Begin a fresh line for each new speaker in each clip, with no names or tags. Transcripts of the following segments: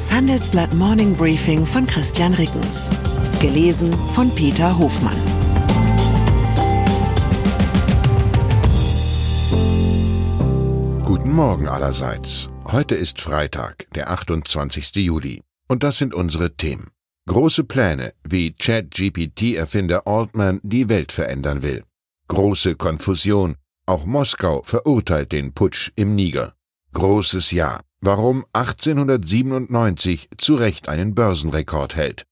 Das Handelsblatt Morning Briefing von Christian Rickens. Gelesen von Peter Hofmann.
Guten Morgen allerseits. Heute ist Freitag, der 28. Juli. Und das sind unsere Themen. Große Pläne, wie Chat-GPT-Erfinder Altman die Welt verändern will. Große Konfusion. Auch Moskau verurteilt den Putsch im Niger. Großes Jahr warum 1897 zu Recht einen Börsenrekord hält.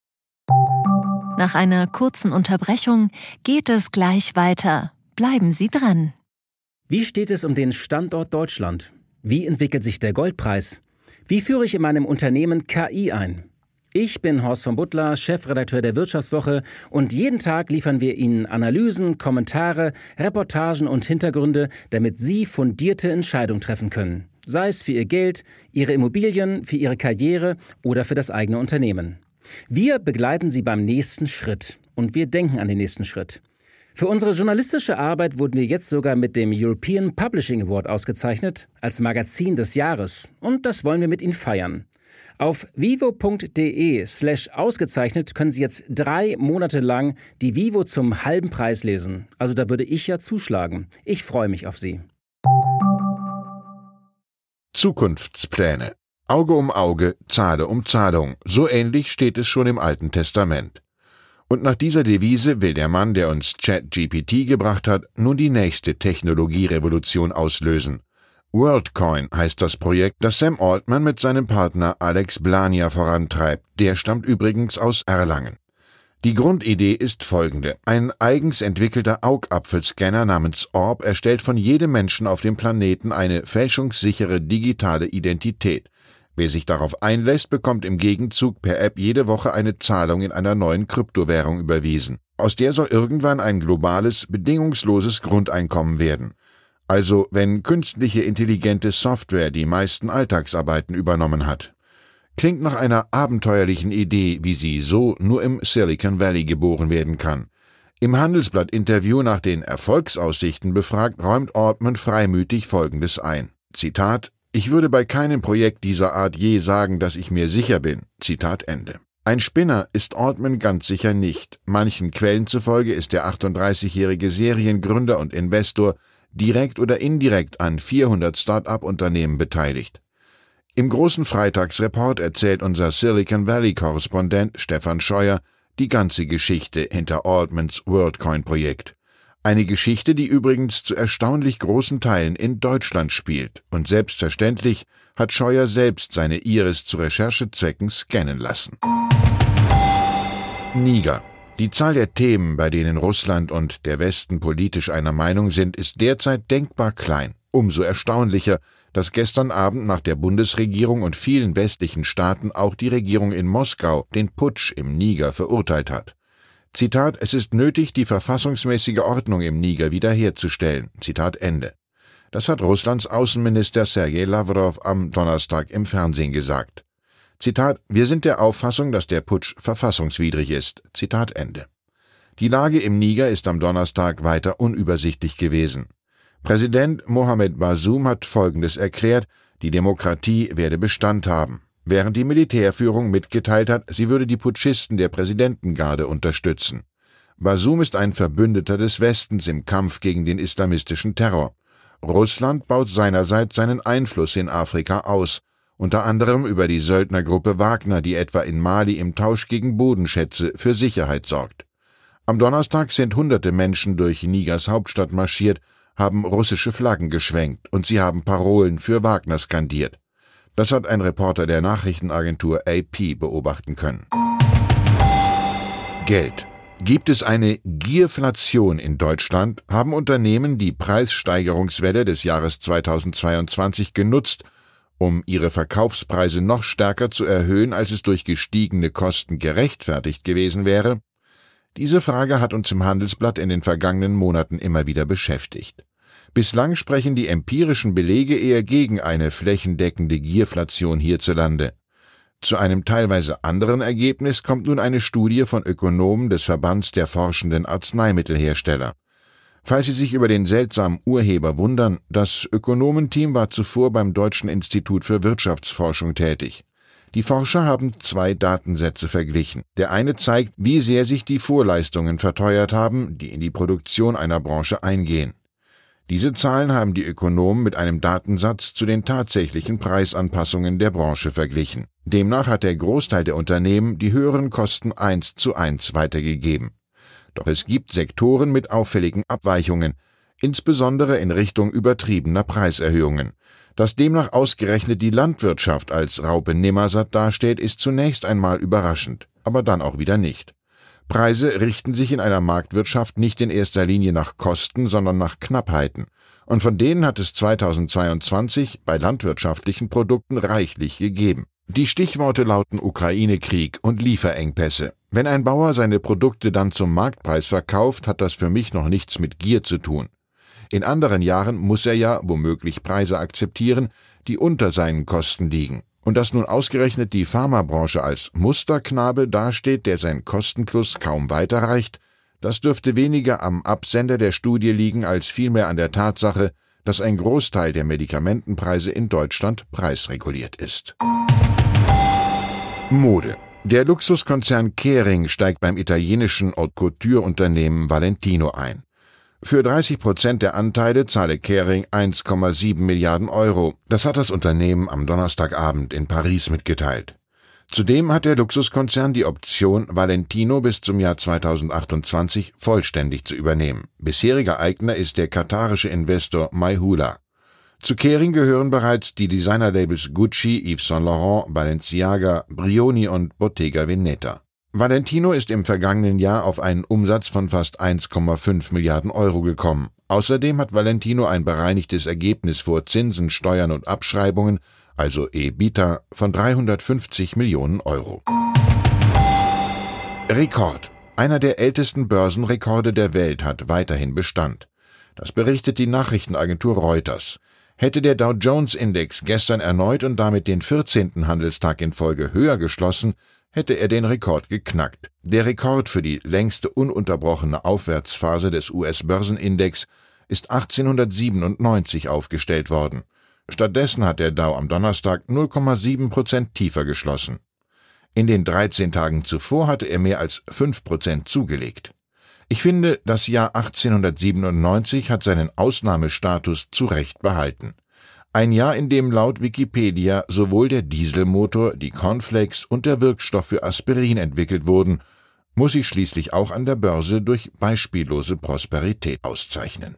Nach einer kurzen Unterbrechung geht es gleich weiter. Bleiben Sie dran.
Wie steht es um den Standort Deutschland? Wie entwickelt sich der Goldpreis? Wie führe ich in meinem Unternehmen KI ein? Ich bin Horst von Butler, Chefredakteur der Wirtschaftswoche und jeden Tag liefern wir Ihnen Analysen, Kommentare, Reportagen und Hintergründe, damit Sie fundierte Entscheidungen treffen können sei es für ihr Geld, ihre Immobilien, für ihre Karriere oder für das eigene Unternehmen. Wir begleiten sie beim nächsten Schritt und wir denken an den nächsten Schritt. Für unsere journalistische Arbeit wurden wir jetzt sogar mit dem European Publishing Award ausgezeichnet als Magazin des Jahres und das wollen wir mit Ihnen feiern. Auf vivo.de slash ausgezeichnet können Sie jetzt drei Monate lang die Vivo zum halben Preis lesen. Also da würde ich ja zuschlagen. Ich freue mich auf Sie.
Zukunftspläne. Auge um Auge, Zahle um Zahlung. So ähnlich steht es schon im Alten Testament. Und nach dieser Devise will der Mann, der uns ChatGPT gebracht hat, nun die nächste Technologierevolution auslösen. WorldCoin heißt das Projekt, das Sam Altman mit seinem Partner Alex Blania vorantreibt. Der stammt übrigens aus Erlangen. Die Grundidee ist folgende. Ein eigens entwickelter Augapfelscanner namens Orb erstellt von jedem Menschen auf dem Planeten eine fälschungssichere digitale Identität. Wer sich darauf einlässt, bekommt im Gegenzug per App jede Woche eine Zahlung in einer neuen Kryptowährung überwiesen. Aus der soll irgendwann ein globales, bedingungsloses Grundeinkommen werden. Also wenn künstliche intelligente Software die meisten Alltagsarbeiten übernommen hat. Klingt nach einer abenteuerlichen Idee, wie sie so nur im Silicon Valley geboren werden kann. Im Handelsblatt-Interview nach den Erfolgsaussichten befragt, räumt Ortman freimütig Folgendes ein. Zitat Ich würde bei keinem Projekt dieser Art je sagen, dass ich mir sicher bin. Zitat Ende. Ein Spinner ist Ortman ganz sicher nicht. Manchen Quellen zufolge ist der 38-jährige Seriengründer und Investor direkt oder indirekt an 400 Start-up-Unternehmen beteiligt. Im großen Freitagsreport erzählt unser Silicon Valley-Korrespondent Stefan Scheuer die ganze Geschichte hinter Altmans WorldCoin-Projekt. Eine Geschichte, die übrigens zu erstaunlich großen Teilen in Deutschland spielt. Und selbstverständlich hat Scheuer selbst seine Iris zu Recherchezwecken scannen lassen. Niger. Die Zahl der Themen, bei denen Russland und der Westen politisch einer Meinung sind, ist derzeit denkbar klein. Umso erstaunlicher, dass gestern Abend nach der Bundesregierung und vielen westlichen Staaten auch die Regierung in Moskau den Putsch im Niger verurteilt hat. Zitat, es ist nötig, die verfassungsmäßige Ordnung im Niger wiederherzustellen. Zitat Ende. Das hat Russlands Außenminister Sergei Lavrov am Donnerstag im Fernsehen gesagt. Zitat, wir sind der Auffassung, dass der Putsch verfassungswidrig ist. Zitat Ende. Die Lage im Niger ist am Donnerstag weiter unübersichtlich gewesen. Präsident Mohamed Bazoum hat Folgendes erklärt, die Demokratie werde Bestand haben, während die Militärführung mitgeteilt hat, sie würde die Putschisten der Präsidentengarde unterstützen. Bazoum ist ein Verbündeter des Westens im Kampf gegen den islamistischen Terror. Russland baut seinerseits seinen Einfluss in Afrika aus, unter anderem über die Söldnergruppe Wagner, die etwa in Mali im Tausch gegen Bodenschätze für Sicherheit sorgt. Am Donnerstag sind hunderte Menschen durch Nigers Hauptstadt marschiert haben russische Flaggen geschwenkt und sie haben Parolen für Wagner skandiert. Das hat ein Reporter der Nachrichtenagentur AP beobachten können. Geld. Gibt es eine Gierflation in Deutschland, haben Unternehmen die Preissteigerungswelle des Jahres 2022 genutzt, um ihre Verkaufspreise noch stärker zu erhöhen, als es durch gestiegene Kosten gerechtfertigt gewesen wäre? Diese Frage hat uns im Handelsblatt in den vergangenen Monaten immer wieder beschäftigt. Bislang sprechen die empirischen Belege eher gegen eine flächendeckende Gierflation hierzulande. Zu einem teilweise anderen Ergebnis kommt nun eine Studie von Ökonomen des Verbands der forschenden Arzneimittelhersteller. Falls Sie sich über den seltsamen Urheber wundern, das Ökonomenteam war zuvor beim Deutschen Institut für Wirtschaftsforschung tätig. Die Forscher haben zwei Datensätze verglichen. Der eine zeigt, wie sehr sich die Vorleistungen verteuert haben, die in die Produktion einer Branche eingehen. Diese Zahlen haben die Ökonomen mit einem Datensatz zu den tatsächlichen Preisanpassungen der Branche verglichen. Demnach hat der Großteil der Unternehmen die höheren Kosten eins zu eins weitergegeben. Doch es gibt Sektoren mit auffälligen Abweichungen, insbesondere in Richtung übertriebener Preiserhöhungen. Dass demnach ausgerechnet die Landwirtschaft als Raupe Nimmersatt dasteht, ist zunächst einmal überraschend, aber dann auch wieder nicht. Preise richten sich in einer Marktwirtschaft nicht in erster Linie nach Kosten, sondern nach Knappheiten. Und von denen hat es 2022 bei landwirtschaftlichen Produkten reichlich gegeben. Die Stichworte lauten Ukraine-Krieg und Lieferengpässe. Wenn ein Bauer seine Produkte dann zum Marktpreis verkauft, hat das für mich noch nichts mit Gier zu tun. In anderen Jahren muss er ja womöglich Preise akzeptieren, die unter seinen Kosten liegen. Und dass nun ausgerechnet die Pharmabranche als Musterknabe dasteht, der sein Kostenplus kaum weiterreicht, das dürfte weniger am Absender der Studie liegen als vielmehr an der Tatsache, dass ein Großteil der Medikamentenpreise in Deutschland preisreguliert ist. Mode. Der Luxuskonzern Kering steigt beim italienischen Haute Couture Unternehmen Valentino ein. Für 30 Prozent der Anteile zahle Kering 1,7 Milliarden Euro. Das hat das Unternehmen am Donnerstagabend in Paris mitgeteilt. Zudem hat der Luxuskonzern die Option, Valentino bis zum Jahr 2028 vollständig zu übernehmen. Bisheriger Eigner ist der katarische Investor Maihula. Zu Kering gehören bereits die Designerlabels Gucci, Yves Saint Laurent, Balenciaga, Brioni und Bottega Veneta. Valentino ist im vergangenen Jahr auf einen Umsatz von fast 1,5 Milliarden Euro gekommen. Außerdem hat Valentino ein bereinigtes Ergebnis vor Zinsen, Steuern und Abschreibungen, also EBITDA, von 350 Millionen Euro. Rekord. Einer der ältesten Börsenrekorde der Welt hat weiterhin Bestand. Das berichtet die Nachrichtenagentur Reuters. Hätte der Dow Jones Index gestern erneut und damit den 14. Handelstag in Folge höher geschlossen, hätte er den Rekord geknackt. Der Rekord für die längste ununterbrochene Aufwärtsphase des US-Börsenindex ist 1897 aufgestellt worden. Stattdessen hat der Dow am Donnerstag 0,7 Prozent tiefer geschlossen. In den 13 Tagen zuvor hatte er mehr als 5 Prozent zugelegt. Ich finde, das Jahr 1897 hat seinen Ausnahmestatus zu Recht behalten. Ein Jahr, in dem laut Wikipedia sowohl der Dieselmotor, die Cornflakes und der Wirkstoff für Aspirin entwickelt wurden, muss sich schließlich auch an der Börse durch beispiellose Prosperität auszeichnen.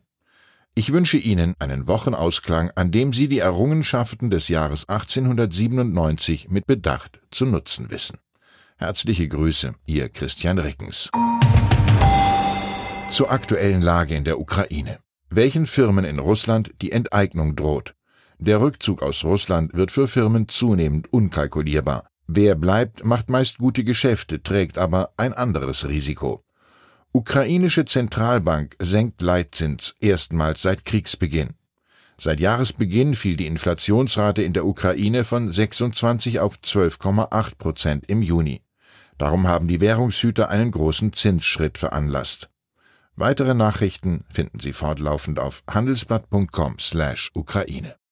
Ich wünsche Ihnen einen Wochenausklang, an dem Sie die Errungenschaften des Jahres 1897 mit Bedacht zu nutzen wissen. Herzliche Grüße, Ihr Christian Rickens. Zur aktuellen Lage in der Ukraine. Welchen Firmen in Russland die Enteignung droht, der Rückzug aus Russland wird für Firmen zunehmend unkalkulierbar. Wer bleibt, macht meist gute Geschäfte, trägt aber ein anderes Risiko. Ukrainische Zentralbank senkt Leitzins erstmals seit Kriegsbeginn. Seit Jahresbeginn fiel die Inflationsrate in der Ukraine von 26 auf 12,8 Prozent im Juni. Darum haben die Währungshüter einen großen Zinsschritt veranlasst. Weitere Nachrichten finden Sie fortlaufend auf handelsblatt.com/Ukraine.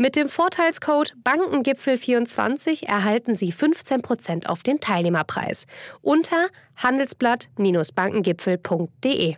Mit dem Vorteilscode Bankengipfel24 erhalten Sie 15% auf den Teilnehmerpreis unter handelsblatt-bankengipfel.de.